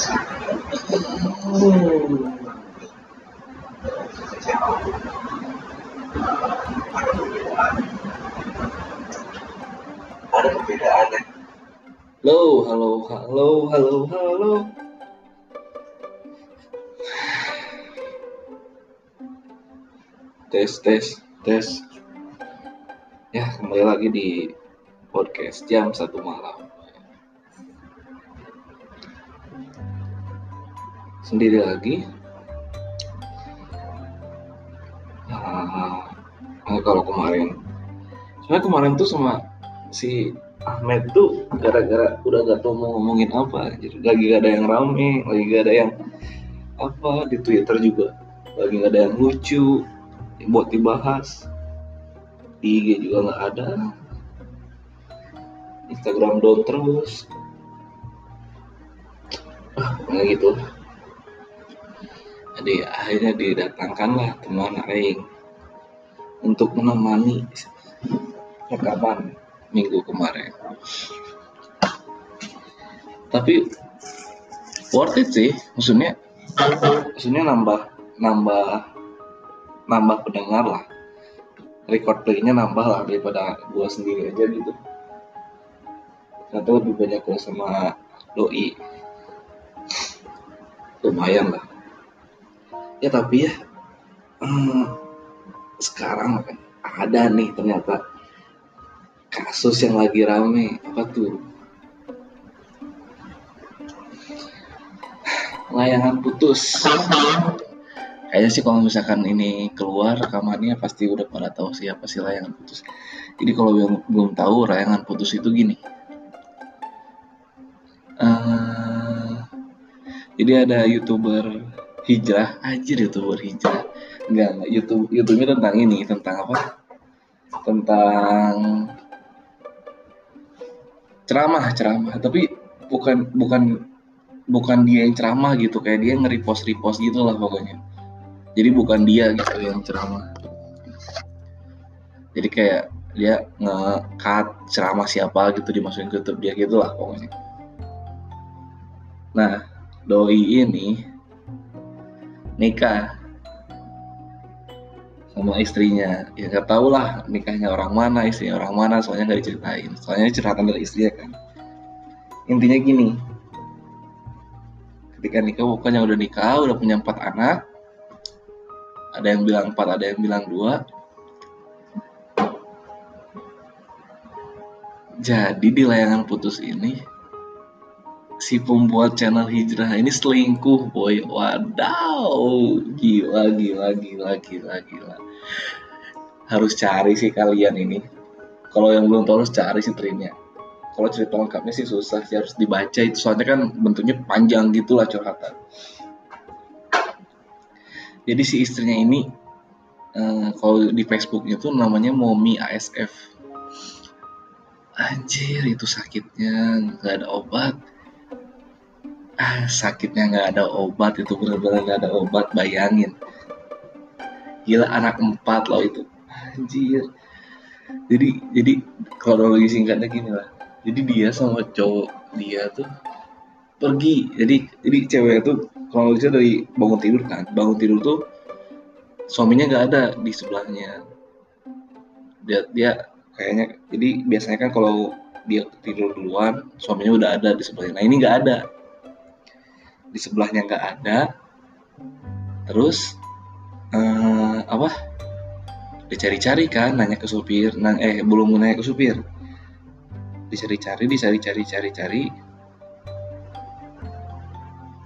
ada perbedaan halo halo halo halo halo. Tes tes tes. Ya kembali lagi di podcast jam satu malam sendiri lagi. Nah, kalau kemarin. Soalnya kemarin tuh sama si Ahmed tuh gara-gara udah gak tau mau ngomongin apa jadi lagi gak ada yang rame lagi gak ada yang apa di Twitter juga. Lagi gak ada yang lucu buat dibahas. Di IG juga nggak ada. Instagram down terus. Ah kayak gitu jadi akhirnya didatangkanlah teman Aing untuk menemani rekaman minggu kemarin. Tapi worth it sih. Maksudnya maksudnya nambah nambah nambah pendengar lah. Record playnya nambah lah daripada gua sendiri aja gitu. Atau lebih banyak gua sama doi. Lumayan lah ya tapi ya hmm, sekarang kan ada nih ternyata kasus yang lagi rame. Apa tuh? Layangan putus. Kayaknya sih kalau misalkan ini keluar rekamannya pasti udah pada tahu siapa sih layangan putus. Jadi kalau yang belum tahu layangan putus itu gini. Uh, jadi ada youtuber hijrah anjir youtuber hijrah. Enggak enggak. YouTube YouTube-nya tentang ini tentang apa? Tentang ceramah ceramah. Tapi bukan bukan bukan dia yang ceramah gitu. Kayak dia nge-repost repost gitu lah pokoknya. Jadi bukan dia gitu yang ceramah. Jadi kayak dia nge-cut ceramah siapa gitu dimasukin ke YouTube dia gitu lah pokoknya. Nah doi ini nikah sama istrinya. Ya nggak tahu lah nikahnya orang mana istrinya orang mana soalnya nggak diceritain. Soalnya cerita dari istrinya kan. Intinya gini ketika nikah bukannya udah nikah udah punya empat anak ada yang bilang empat ada yang bilang dua. Jadi di layangan putus ini si pembuat channel hijrah ini selingkuh boy. Wadaw. Gila gila gila gila gila. Harus cari sih kalian ini. Kalau yang belum tahu harus cari sih trinnya kalau cerita lengkapnya sih susah sih harus dibaca. Itu soalnya kan bentuknya panjang gitulah curhatan. Jadi si istrinya ini uh, kalau di Facebooknya tuh namanya Momi ASF anjir itu sakitnya. Nggak ada obat sakitnya nggak ada obat itu benar-benar nggak ada obat bayangin. Gila anak empat loh itu. Anjir. Jadi jadi lagi singkatnya gini lah. Jadi dia sama cowok dia tuh pergi. Jadi jadi cewek itu kronologisnya dari bangun tidur kan bangun tidur tuh suaminya nggak ada di sebelahnya. Dia dia kayaknya jadi biasanya kan kalau dia tidur duluan suaminya udah ada di sebelahnya. Nah ini nggak ada di sebelahnya nggak ada. Terus uh, apa? Dicari-cari kan nanya ke supir nang eh belum nanya ke supir. Dicari-cari dicari-cari cari-cari.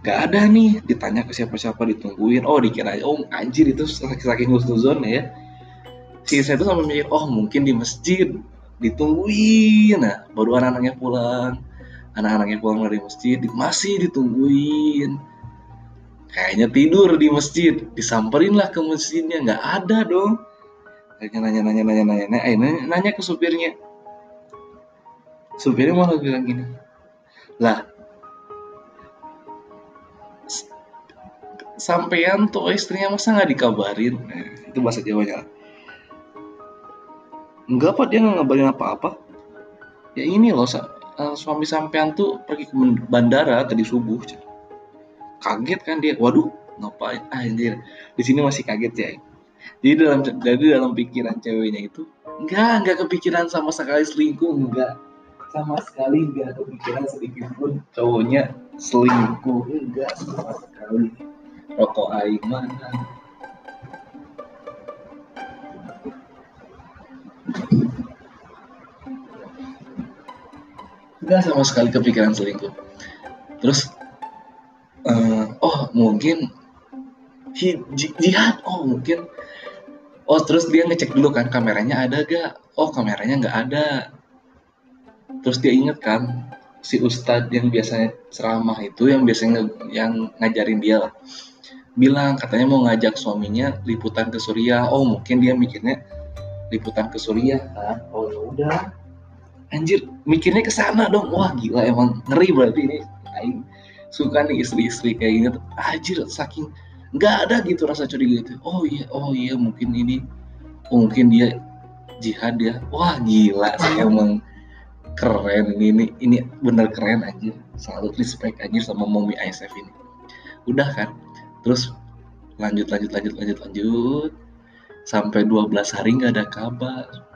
Nggak ada nih ditanya ke siapa-siapa ditungguin. Oh dikira oh anjir itu saking husnuzon ya. Si saya tuh sampai mikir oh mungkin di masjid. Ditungguin. Nah baru anak-anaknya pulang anak-anaknya pulang dari masjid masih ditungguin. Kayaknya tidur di masjid. Disamperin lah ke masjidnya. Nggak ada dong. Kayaknya nanya nanya nanya nanya nanya, eh, nanya, nanya ke supirnya. Supirnya malah bilang gini lah sampean tuh istrinya masa nggak dikabarin? Nah, itu bahasa Jawanya enggak pak. Dia nggak ngabarin apa-apa. Ya ini loh uh, suami sampean tuh pergi ke bandara tadi subuh kaget kan dia? Waduh ngapain? Anjir. Di sini masih kaget ya jadi dalam jadi dalam pikiran ceweknya itu enggak enggak kepikiran sama sekali selingkuh enggak. Sama sekali enggak kepikiran sedikit pun cowoknya selingkuh enggak sama sekali. Rokok aing mana enggak sama sekali kepikiran selingkuh. Terus uh, oh mungkin jihad oh mungkin. Oh terus dia ngecek dulu kan kameranya ada gak oh kameranya nggak ada. Terus dia inget kan si ustadz yang biasanya ceramah itu yang biasanya yang ngajarin dia lah. Bilang katanya mau ngajak suaminya liputan ke Suriah. Oh mungkin dia mikirnya liputan ke Suriah kan? Oh ya udah anjir mikirnya ke sana dong. Wah gila emang ngeri berarti ini. Aing suka nih istri-istri kayak gini. Anjir saking nggak ada gitu rasa curiga itu. Oh iya oh iya mungkin ini oh, mungkin dia jihad ya. Wah gila sih emang keren ini ini ini bener keren aja selalu respect aja sama mommy ISF ini. Udah kan? Terus lanjut lanjut lanjut lanjut lanjut. Sampai 12 hari nggak ada kabar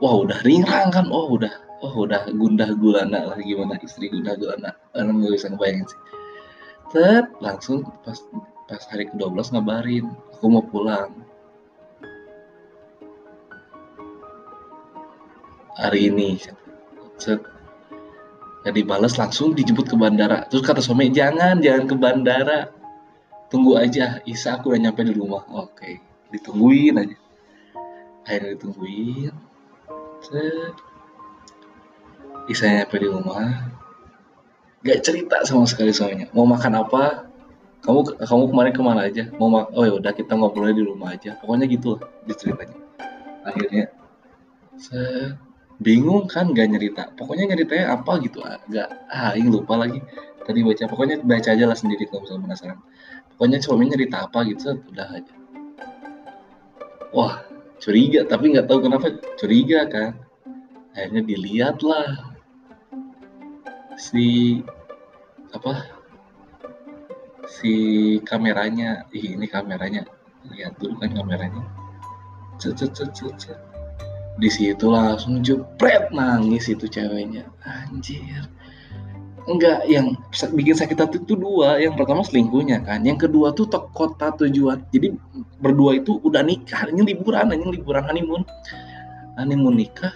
wah udah ringrang kan? Oh udah. Oh udah gundah gulana lah. Gimana istri gundah gulana? Orang nggak bisa ngebayangin sih. Set, langsung pas pas hari ke-12 ngabarin aku mau pulang. Hari ini set. Gak dibalas langsung dijemput ke bandara. Terus kata suami jangan jangan ke bandara. Tunggu aja Isa aku udah nyampe di rumah. Oke ditungguin aja. Akhirnya ditungguin set. Isa nyampe di rumah gak cerita sama sekali suaminya mau makan apa? Kamu kamu kemarin ke mana aja? Mau mak oh ya udah kita ngobrolnya di rumah aja. Pokoknya gitu lah diceritanya akhirnya set. Bingung kan gak nyerita. Pokoknya nyeritanya apa gitu agak ah ini lupa lagi. Tadi baca pokoknya baca aja lah sendiri kalau misalnya penasaran. Pokoknya suami nyerita apa gitu udah aja. Wah curiga tapi nggak tahu kenapa curiga kan. Akhirnya dilihat lah si apa si kameranya. Ih, ini kameranya. Lihat dulu kan kameranya. Di situ langsung jepret nangis itu ceweknya. Anjir enggak yang bikin sakit hati itu dua. Yang pertama selingkuhnya kan. Yang kedua tuh tok kota tujuan. Jadi berdua itu udah nikah. Ini liburan ini liburan honeymoon. Honeymoon nikah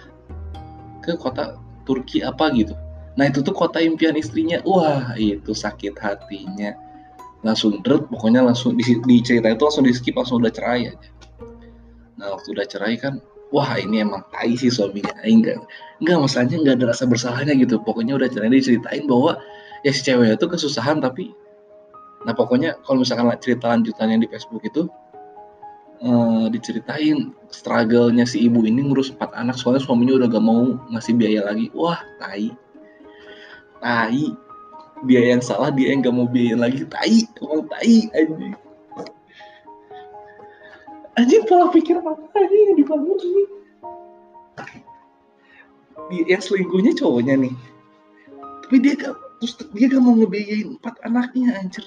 ke kota Turki apa gitu. Nah itu tuh kota impian istrinya. Wah itu sakit hatinya. Langsung dret pokoknya langsung di, di cerita itu langsung di skip langsung udah cerai aja. Nah waktu udah cerai kan wah ini emang tai sih suaminya. Enggak enggak masalahnya enggak ada rasa bersalahnya gitu. Pokoknya udah cerita diceritain bahwa ya si cewek itu kesusahan tapi nah pokoknya kalau misalkan cerita lanjutannya di Facebook itu uh, diceritain struggle-nya si ibu ini ngurus empat anak soalnya suaminya udah gak mau ngasih biaya lagi. Wah tai. Tai. Biaya yang salah dia yang gak mau biayain lagi. Tai emang tai anjing anjing pola pikir apa? Aja yang dibangun ini. Yang selingkuhnya cowoknya nih. Tapi dia gak terus dia gak mau ngebiayain empat anaknya anjir.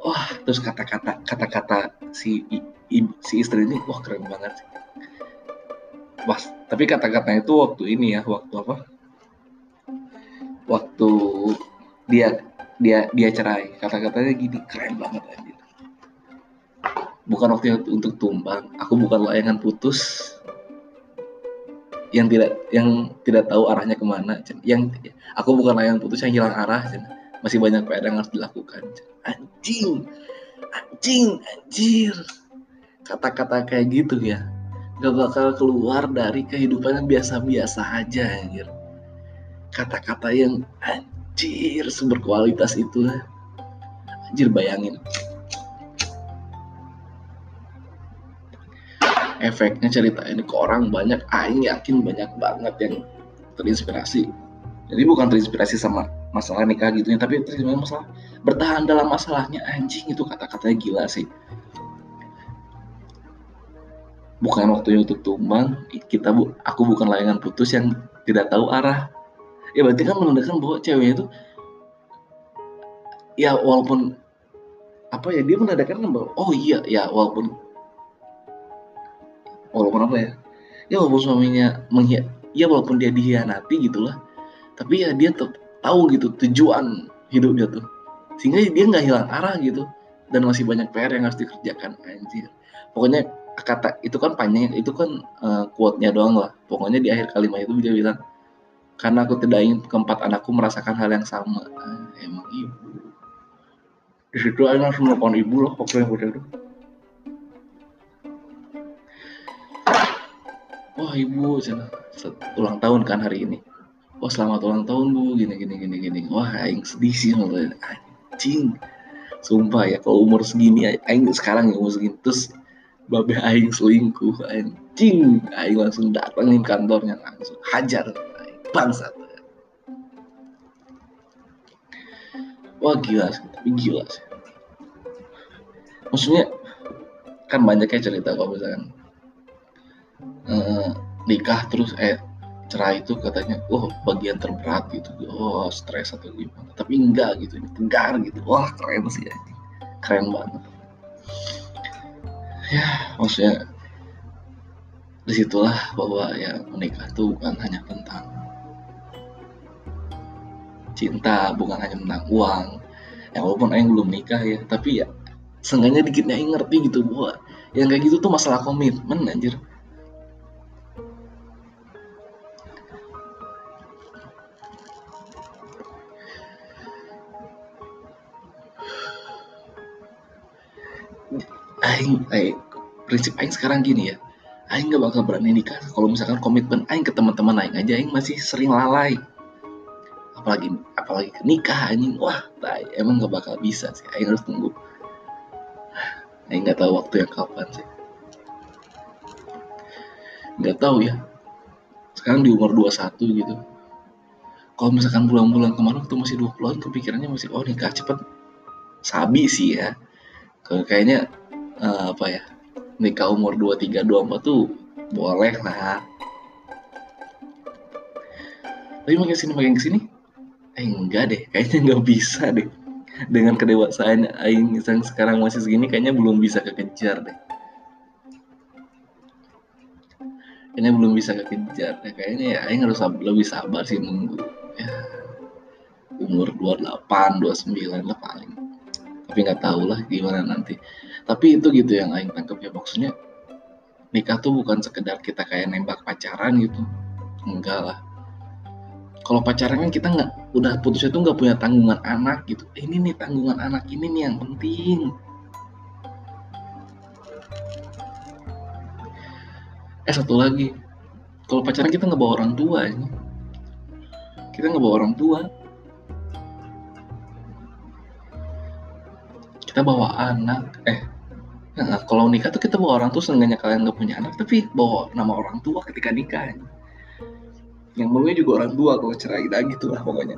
Wah terus kata-kata kata-kata si i, i, si istri ini wah keren banget sih. Wah, tapi kata-katanya itu waktu ini ya waktu apa? Waktu dia dia dia cerai. Kata-katanya gini keren banget anjir bukan waktu untuk tumbang. Aku bukan layangan putus yang tidak yang tidak tahu arahnya ke mana yang aku bukan layangan putus yang hilang arah masih banyak PR yang harus dilakukan anjing! Anjing! Anjir! Kata-kata kayak gitu ya gak bakal keluar dari kehidupan yang biasa-biasa aja anjir. Kata-kata yang anjir sumber kualitas itu anjir bayangin efeknya cerita ini ke orang banyak aing yakin banyak banget yang terinspirasi. Jadi bukan terinspirasi sama masalah nikah gitu ya tapi terinspirasi masalah bertahan dalam masalahnya anjing itu kata-katanya gila sih. Bukan waktunya untuk tumbang kita bu aku bukan layangan putus yang tidak tahu arah. Ya berarti kan menandakan bahwa ceweknya itu ya walaupun apa ya dia menandakan kan bahwa oh iya ya walaupun walaupun apa ya ya walaupun suaminya menghia ya walaupun dia dihianati gitulah tapi ya dia tetap tahu gitu tujuan hidup dia tuh. Sehingga dia nggak hilang arah gitu dan masih banyak PR yang harus dikerjakan anjir. Pokoknya kata itu kan panjang itu kan uh, quote-nya doang lah. Pokoknya di akhir kalimat itu dia bilang karena aku tidak ingin keempat anakku merasakan hal yang sama. Ah, emang ibu. Di situ aku langsung nelfon ibu loh waktu yang udah wah ibu cina ulang tahun kan hari ini. Wah selamat ulang tahun bu. Gini gini gini gini. Wah aing sedih sih anjing. Sumpah ya kalau umur segini aing sekarang ya umur segini terus babe aing selingkuh anjing. Aing langsung datangin kantornya langsung. Hajar bangsat. Wah gila sih tapi gila sih. Maksudnya kan banyak ya cerita kalau misalkan uh, nikah terus eh cerai itu katanya oh bagian terberat gitu. Oh stres atau gimana. Tapi enggak gitu ini tegar gitu. Wah keren sih ya keren banget. Ya maksudnya di situlah bahwa ya menikah itu bukan hanya tentang cinta bukan hanya tentang uang. Ya walaupun Aing belum nikah ya tapi ya seenggaknya dikitnya ngerti gitu bahwa yang kayak gitu tuh masalah komitmen anjir aing sekarang gini ya aing nggak bakal berani nikah kalau misalkan komitmen aing ke teman-teman aing aja aing masih sering lalai. Apalagi apalagi ke nikah anjing. Wah tai, emang nggak bakal bisa sih. Aing harus tunggu. Aing nggak tahu waktu yang kapan sih. Nggak tahu ya. Sekarang di umur 21 gitu. Kalau misalkan bulan-bulan kemarin waktu masih 20-an kepikirannya masih oh nikah cepet. Sabi sih ya. Kayaknya uh, apa ya nikah umur 23 24 tuh boleh lah. Tapi makin sini makin ke sini eh enggak deh kayaknya nggak bisa deh. Dengan kedewasaan aing yang sekarang masih segini kayaknya belum bisa kekejar deh. Kayaknya belum bisa kekejar deh kayaknya ya aing harus lebih sabar sih nunggu ya. Umur 28 29 lah paling. Tapi nggak tahu lah gimana nanti tapi itu gitu yang Aing tangkap ya maksudnya nikah tuh bukan sekedar kita kayak nembak pacaran gitu. Enggak lah. Kalau pacaran kan kita nggak udah putusnya tuh nggak punya tanggungan anak gitu. Ini nih tanggungan anak ini nih yang penting. Eh satu lagi. Kalau pacaran kita nggak bawa orang tua ini. Kita nggak bawa orang tua. Kita bawa anak. Eh Nah, kalau nikah tuh kita bawa orang tuh seenggaknya kalian gak punya anak, tapi bawa nama orang tua ketika nikah. Yang maunya juga orang tua kalau cerai dah gitu lah pokoknya.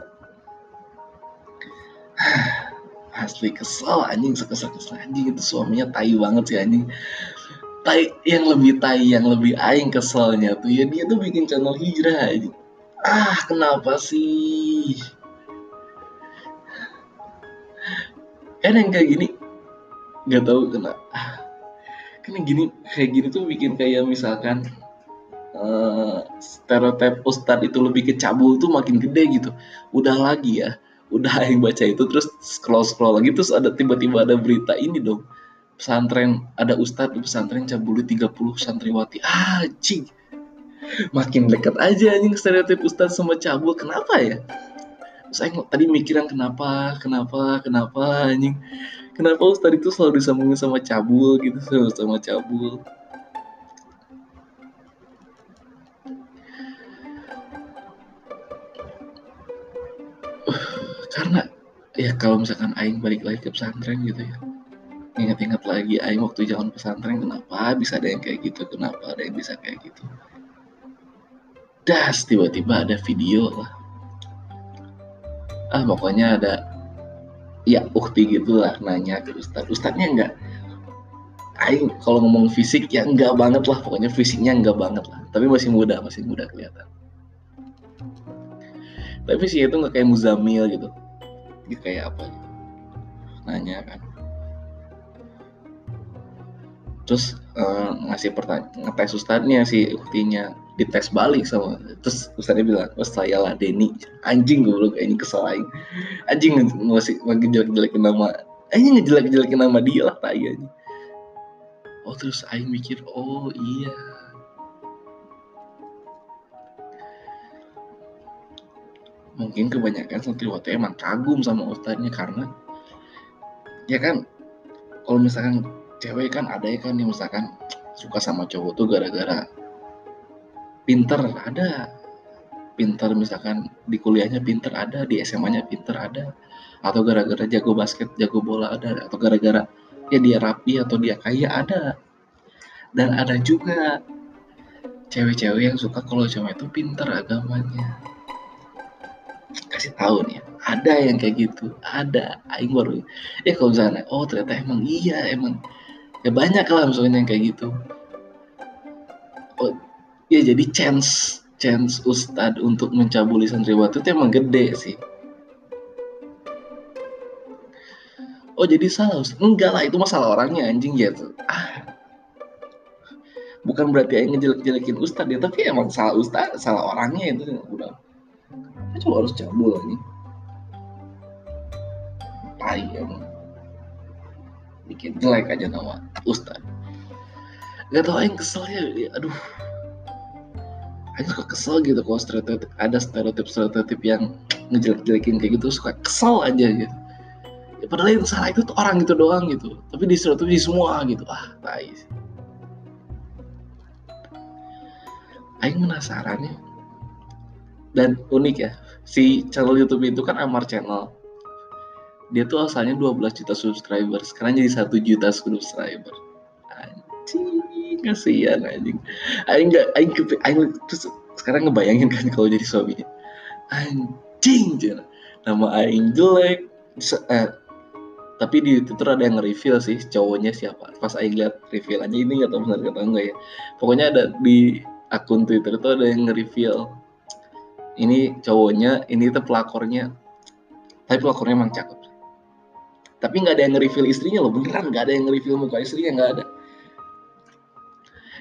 Asli kesel anjing, sekesel-kesel anjing itu suaminya tai banget sih anjing. Tai yang lebih tai, yang lebih aing keselnya tuh ya dia tuh bikin channel hijrah anjing. Ah, kenapa sih? Kan yang kayak gini nggak tahu kena. Kan gini kayak gini tuh bikin kayak misalkan uh, stereotip ustad itu lebih ke cabul tuh makin gede gitu. Udah lagi ya udah yang baca itu terus scroll scroll lagi terus ada tiba-tiba ada berita ini dong. Pesantren ada ustadz di pesantren cabuli 30 santriwati. Ah cing makin dekat aja anjing stereotip ustadz sama cabul. Kenapa ya? Saya tadi mikiran kenapa kenapa kenapa anjing kenapa Ustadz itu selalu disambungin sama cabul gitu selalu sama cabul? Karena ya kalau misalkan Aing balik lagi ke pesantren gitu ya ingat-ingat lagi Aing waktu jalan pesantren kenapa bisa ada yang kayak gitu kenapa ada yang bisa kayak gitu? Das tiba-tiba ada video lah. Ah pokoknya ada ya ukti gitulah nanya ke ustad ustadnya enggak Aing kalau ngomong fisik ya enggak banget lah pokoknya fisiknya enggak banget lah. Tapi masih muda masih muda kelihatan. Tapi fisiknya itu enggak kayak Muzamil gitu. Gitu kayak apa gitu. nanya kan. Terus uh, ngasih pertanyaan ngetes ustadznya si uktinya dites balik sama terus ustadznya bilang oh saya lah Denny. Anjing gue belum kayaknya kesel aing. Anjing masih makin jelek jelekin nama anjing ngejelek jelekin nama dia lah tai oh terus aing mikir oh iya. Mungkin kebanyakan santriwati emang kagum sama ustadznya karena ya kan kalau misalkan cewek kan ada ya kan yang misalkan suka sama cowok tuh gara-gara pinter ada. Pinter misalkan di kuliahnya pinter ada. Di SMA-nya pinter ada. Atau gara-gara jago basket jago bola ada. Atau gara-gara ya dia rapi atau dia kaya ada. Dan ada juga cewek-cewek yang suka kalau cewek itu pinter agamanya. Kasih tahu nih ada yang kayak gitu. Ada aing baru ya kalau misalnya oh ternyata emang iya emang. Ya banyak lah misalnya yang kayak gitu. Oh ya jadi chance chance ustad untuk mencabuli santriwati itu emang gede sih. Oh jadi salah ustad enggak lah itu masalah orangnya anjing gitu ah. Bukan berarti yang ngejelek-jelekin ustad ya tapi emang salah ustad salah orangnya itu udah. Coba harus cabul ini. Tai emang. Bikin jelek aja nama Ustad gak tau yang kesel ya aduh Aing suka kesel gitu kalau stereotip ada stereotip stereotip yang ngejelek-jelekin kayak gitu suka kesel aja gitu. Ya, padahal yang salah itu tuh orang gitu doang gitu. Tapi di stereotip di semua gitu. Ah tai Aing penasaran ya. Dan unik ya si channel YouTube itu kan Amar Channel. Dia tuh asalnya 12 juta subscriber sekarang jadi satu juta subscriber. Anjing kasihan anjing. Aing nggak aing aing terus sekarang ngebayangin kan kalau jadi suaminya anjing jangan nama aing jelek. Eh, tapi di Twitter ada yang nge-reveal sih cowoknya siapa. Pas aing lihat revealannya ini nggak tahu benar kata enggak ya. Pokoknya ada di akun Twitter itu ada yang nge-reveal ini cowoknya ini tuh pelakornya. Tapi pelakornya emang cakep. Tapi nggak ada yang nge-reveal istrinya loh beneran nggak ada yang nge-reveal muka istrinya nggak ada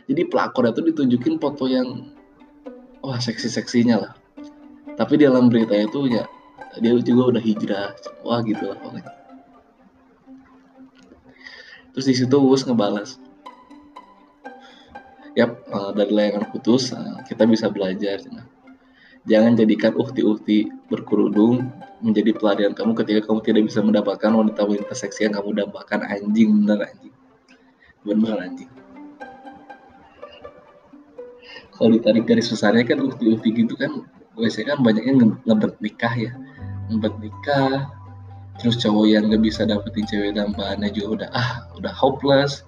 jadi pelakor itu ditunjukin foto yang wah seksi-seksinya lah. Tapi di dalam berita itu ya dia juga udah hijrah wah gitu lah pokoknya. Terus di situ Wus ngebalas Yap, eh, dari layangan putus eh, kita bisa belajar. Jangan jadikan ukti-ukti berkerudung menjadi pelarian kamu ketika kamu tidak bisa mendapatkan wanita-wanita seksi yang kamu dambakan. Anjing bener anjing. Bener anjing kalau ditarik garis besarnya kan ukti-ukti gitu kan biasanya kan banyaknya ngebet nikah ya. Ngebet nikah terus cowok yang gak bisa dapetin cewek dambakannya juga udah ah udah hopeless.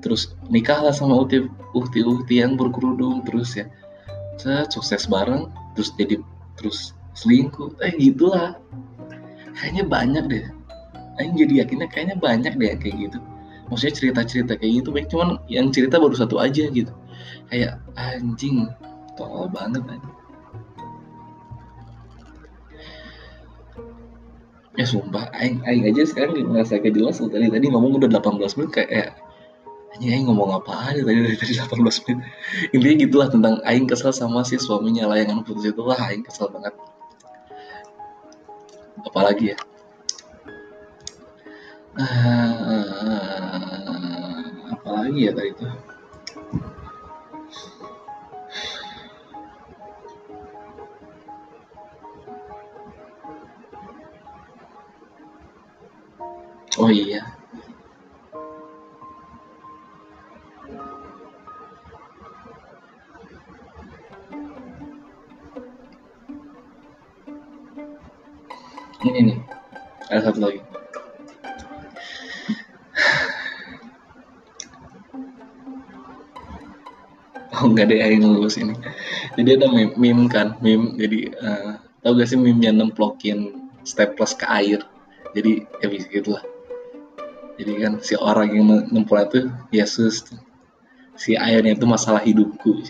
Terus nikahlah sama ukti-ukti yang berkerudung terus ya. Set, sukses bareng terus jadi terus selingkuh. Eh gitulah. Kayaknya banyak deh. Aing jadi yakinnya kayaknya banyak deh kayak gitu. Maksudnya cerita-cerita kayak gitu baik cuman yang cerita baru satu aja gitu kayak anjing tol banget aja ya sumpah aing aing aja sekarang ngerasa kayak jelas tadi tadi ngomong udah 18 menit kayak anjing aing ngomong apa aja tadi dari tadi 18 menit. Intinya gitulah tentang aing kesel sama si suaminya layangan putus itu lah aing kesel banget. Apalagi ya? Uh, apalagi ya tadi itu oh iya. Ini nih ada satu lagi oh nggak ada yang lulus ini. Jadi ada meme, meme kan meme. Jadi uh, tau gak sih meme yang nemplokin staples ke air? Jadi ya gitulah. Jadi kan si orang yang nempel itu Yesus si airnya itu masalah hidupku.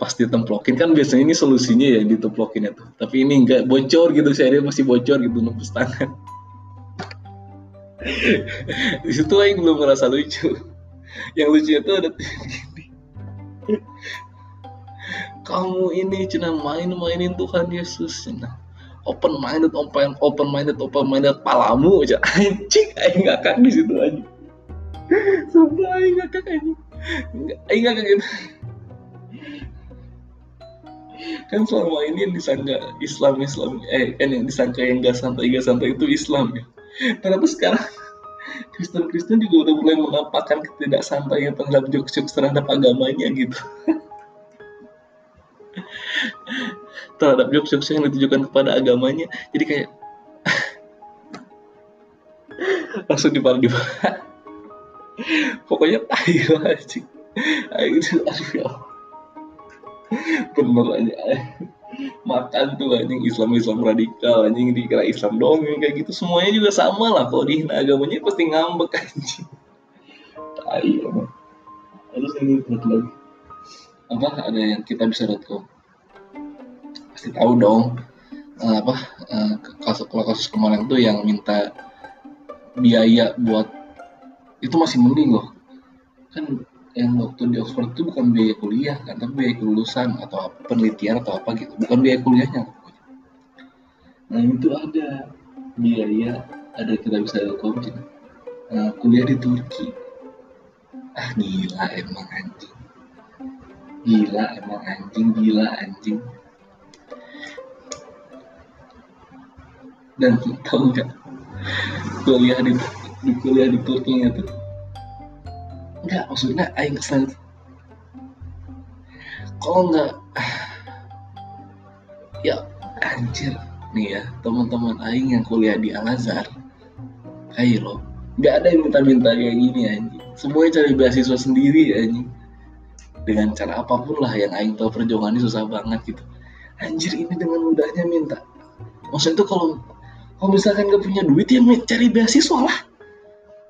Pasti templokin kan biasanya ini solusinya ya ditemplokin itu. Tapi ini enggak bocor gitu saya masih bocor gitu nembus tangan. Di situ aing belum merasa lucu. Yang lucu itu ada kamu ini cina main-mainin Tuhan Yesus. Cina open minded open open minded open minded palamu aja. Anjing aing ngakak di situ aja. Sumpah aing ngakak aja aing ngakak gitu. Kan selama ini yang disangka Islam Islam eh kan yang disangka yang gak santai gak santai itu Islam ya. Ternyata sekarang Kristen-Kristen juga udah mulai menampakkan ketidaksantaian terhadap jokes-jokes terhadap agamanya gitu terhadap jokes-jokes yang ditujukan kepada agamanya. Jadi kayak langsung di di pokoknya ayo aja ayo aduh ya bener aja makan tuh anjing Islam Islam radikal anjing dikira Islam dong kayak gitu. Semuanya juga sama lah kalau di agamanya pasti ngambek anjing. Emang terus ini lagi apa ada yang kita bisa.com pasti tahu dong. Uh, apa uh, kasus kalau kasus kemarin tuh yang minta biaya buat itu masih mending loh. Kan yang waktu di Oxford itu bukan biaya kuliah kan tapi biaya kelulusan atau penelitian atau apa gitu. Bukan biaya kuliahnya. Nah itu ada biaya ada kita bisa kom nah, kuliah di Turki. Ah gila emang anjing gila emang anjing gila anjing. Dan tahu nggak? Kuliah di, di kuliah di Turki itu. Enggak maksudnya aing kesel. Kalau enggak ya anjir. Nih ya teman-teman aing yang kuliah di Al Azhar. Kairo nggak ada yang minta-minta kayak gini anjing. Semuanya cari beasiswa sendiri anjing dengan cara apa pun lah yang aing tahu perjuangannya susah banget gitu. Anjir ini dengan mudahnya minta. Maksudnya itu kalau kalau misalkan gak punya duit ya cari beasiswa lah.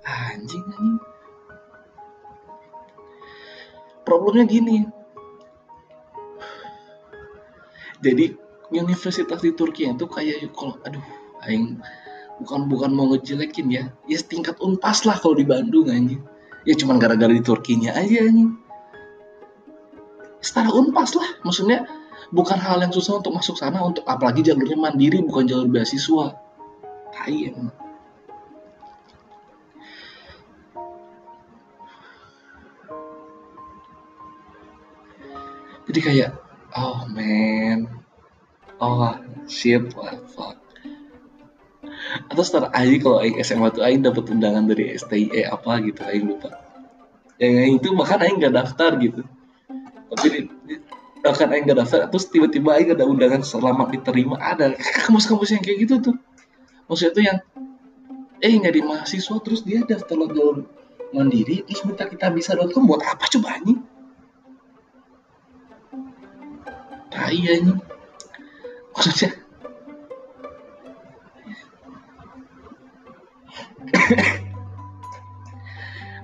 Anjing anjing. Problemnya gini. Jadi universitas di Turki itu kayak kalau aduh aing bukan bukan mau ngejelekin ya. Ya setingkat unpas lah kalau di Bandung anjing. Ya cuman gara-gara di Turkinya aja anjing setara unpas lah. Maksudnya bukan hal yang susah untuk masuk sana untuk apalagi jalurnya mandiri bukan jalur beasiswa. Emang. Jadi kayak oh man. Oh shit what fuck. Atau setelah Aing kalau Aing SMA tuh Aing dapat undangan dari STIE apa gitu Aing lupa. Yang itu bahkan Aing gak daftar gitu tapi bahkan Aing gak daftar terus tiba-tiba Aing ada undangan selamat diterima. Ada kamus-kamus yang kayak gitu tuh. Maksudnya tuh yang eh nggak di mahasiswa terus dia daftar jalur mandiri terus minta kita bisa.com buat apa coba anjing? Tai ini maksudnya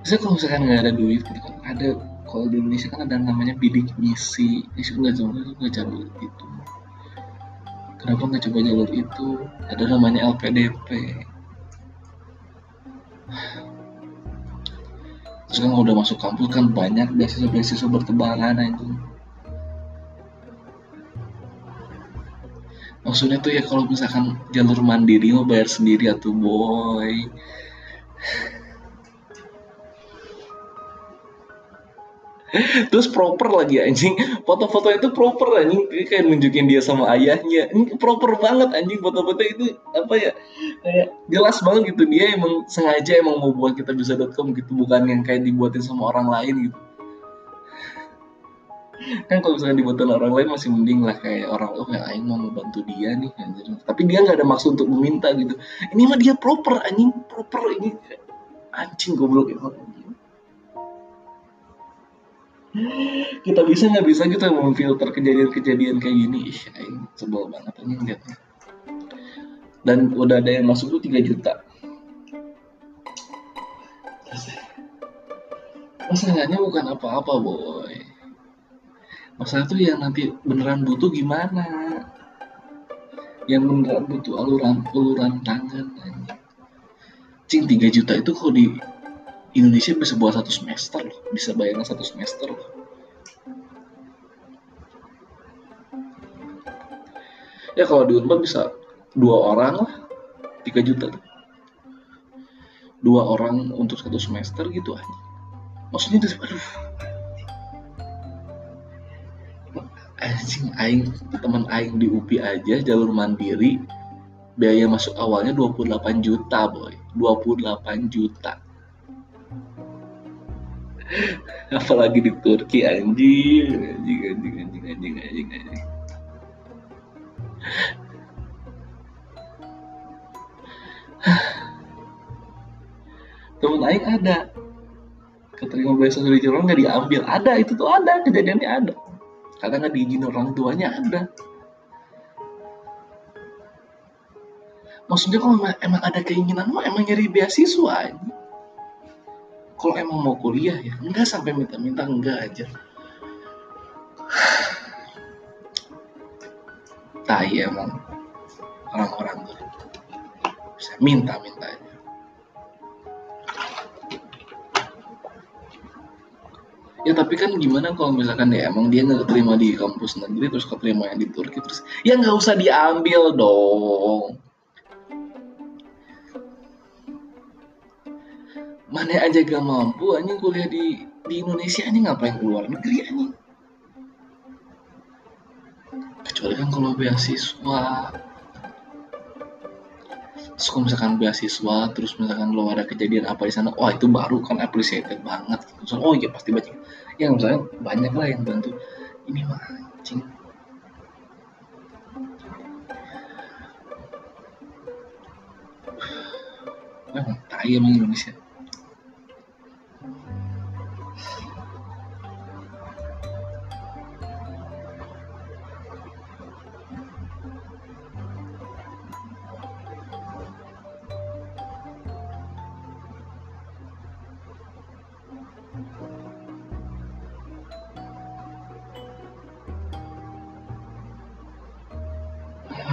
Maksudnya kalau misalkan nggak ada duit gitu kan ada kalau di Indonesia kan ada namanya bidik misi itu nggak coba nggak jalur itu. Kenapa nggak coba jalur itu? Ada namanya LPDP terus kan udah masuk kampus kan banyak beasiswa beasiswa bertebaran itu maksudnya tuh ya kalau misalkan jalur mandiri mau bayar sendiri atau boy terus proper lagi anjing. Foto-foto itu proper anjing. Kayak nunjukin dia sama ayahnya. Ini proper banget anjing. Foto-foto itu apa ya kayak jelas banget gitu. Dia emang sengaja emang mau buat kita bisa.com gitu. Bukan yang kayak dibuatin sama orang lain gitu. Kan kalau misalnya dibuatin orang lain masih mending lah kayak orang oh ya Aing mau membantu dia nih anjir. tapi dia nggak ada maksud untuk meminta gitu. Ini mah dia proper anjing. Proper ini. Anjing goblok. ya kita bisa nggak bisa kita memfilter kejadian-kejadian kayak gini? Ih Aing sebel banget anjing liatnya dan udah ada yang masuk tuh 3 juta. Masalahnya bukan apa-apa boy. Masalah tuh yang nanti beneran butuh gimana? Yang beneran butuh aluran uluran tangan cing 3 juta itu kalau di Indonesia bisa buat satu semester loh bisa bayar satu semester loh. Ya kalau di Unpad bisa dua orang lah 3 juta. Dua orang untuk satu semester gitu aja. Maksudnya itu aduh. Anjing aing teman aing di UPI aja jalur mandiri biaya masuk awalnya 28 juta boy. 28 juta apalagi di Turki anjing anjing anjing anjing anjing anjing anjing. Temen Aing ada. Keterima beasiswa dari Jerman nggak diambil. Ada itu tuh ada kejadiannya ada. Karena nggak diizin orang tuanya ada. Maksudnya kalau emang, emang ada keinginan mau emang nyari beasiswa aja kalau emang mau kuliah ya enggak sampai minta-minta enggak aja. Tai emang orang-orang tuh. Bisa minta-minta aja. Ya tapi kan gimana kalau misalkan ya emang dia nggak terima di kampus negeri terus keterima yang di Turki terus ya nggak usah diambil dong mana aja gak mampu anjing kuliah di di Indonesia ini ngapain keluar negeri anjing? Kecuali kan kalau beasiswa. Terus kalau misalkan beasiswa terus misalkan lo ada kejadian apa di sana wah itu baru kan appreciated banget gitu. oh iya pasti banyak. Ya misalnya banyak lah yang bantu. Ini anjing. Wah, tai emang Indonesia.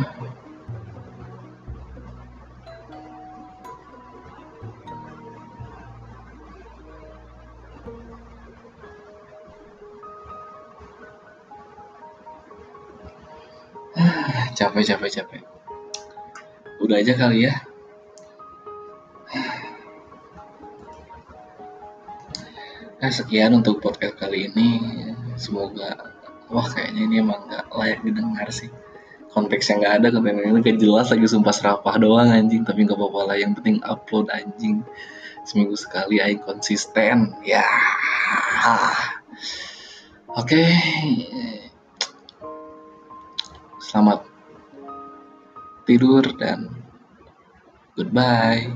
capek capek capek. Udah aja kali ya. Nah sekian untuk podcast kali ini. Semoga wah kayaknya ini emang gak layak didengar sih konteksnya nggak ada konten ini kayak jelas lagi sumpah serapah doang anjing. Tapi nggak apa-apa lah yang penting upload anjing. Seminggu sekali aing konsisten. Ya. Oke. Okay. selamat tidur dan goodbye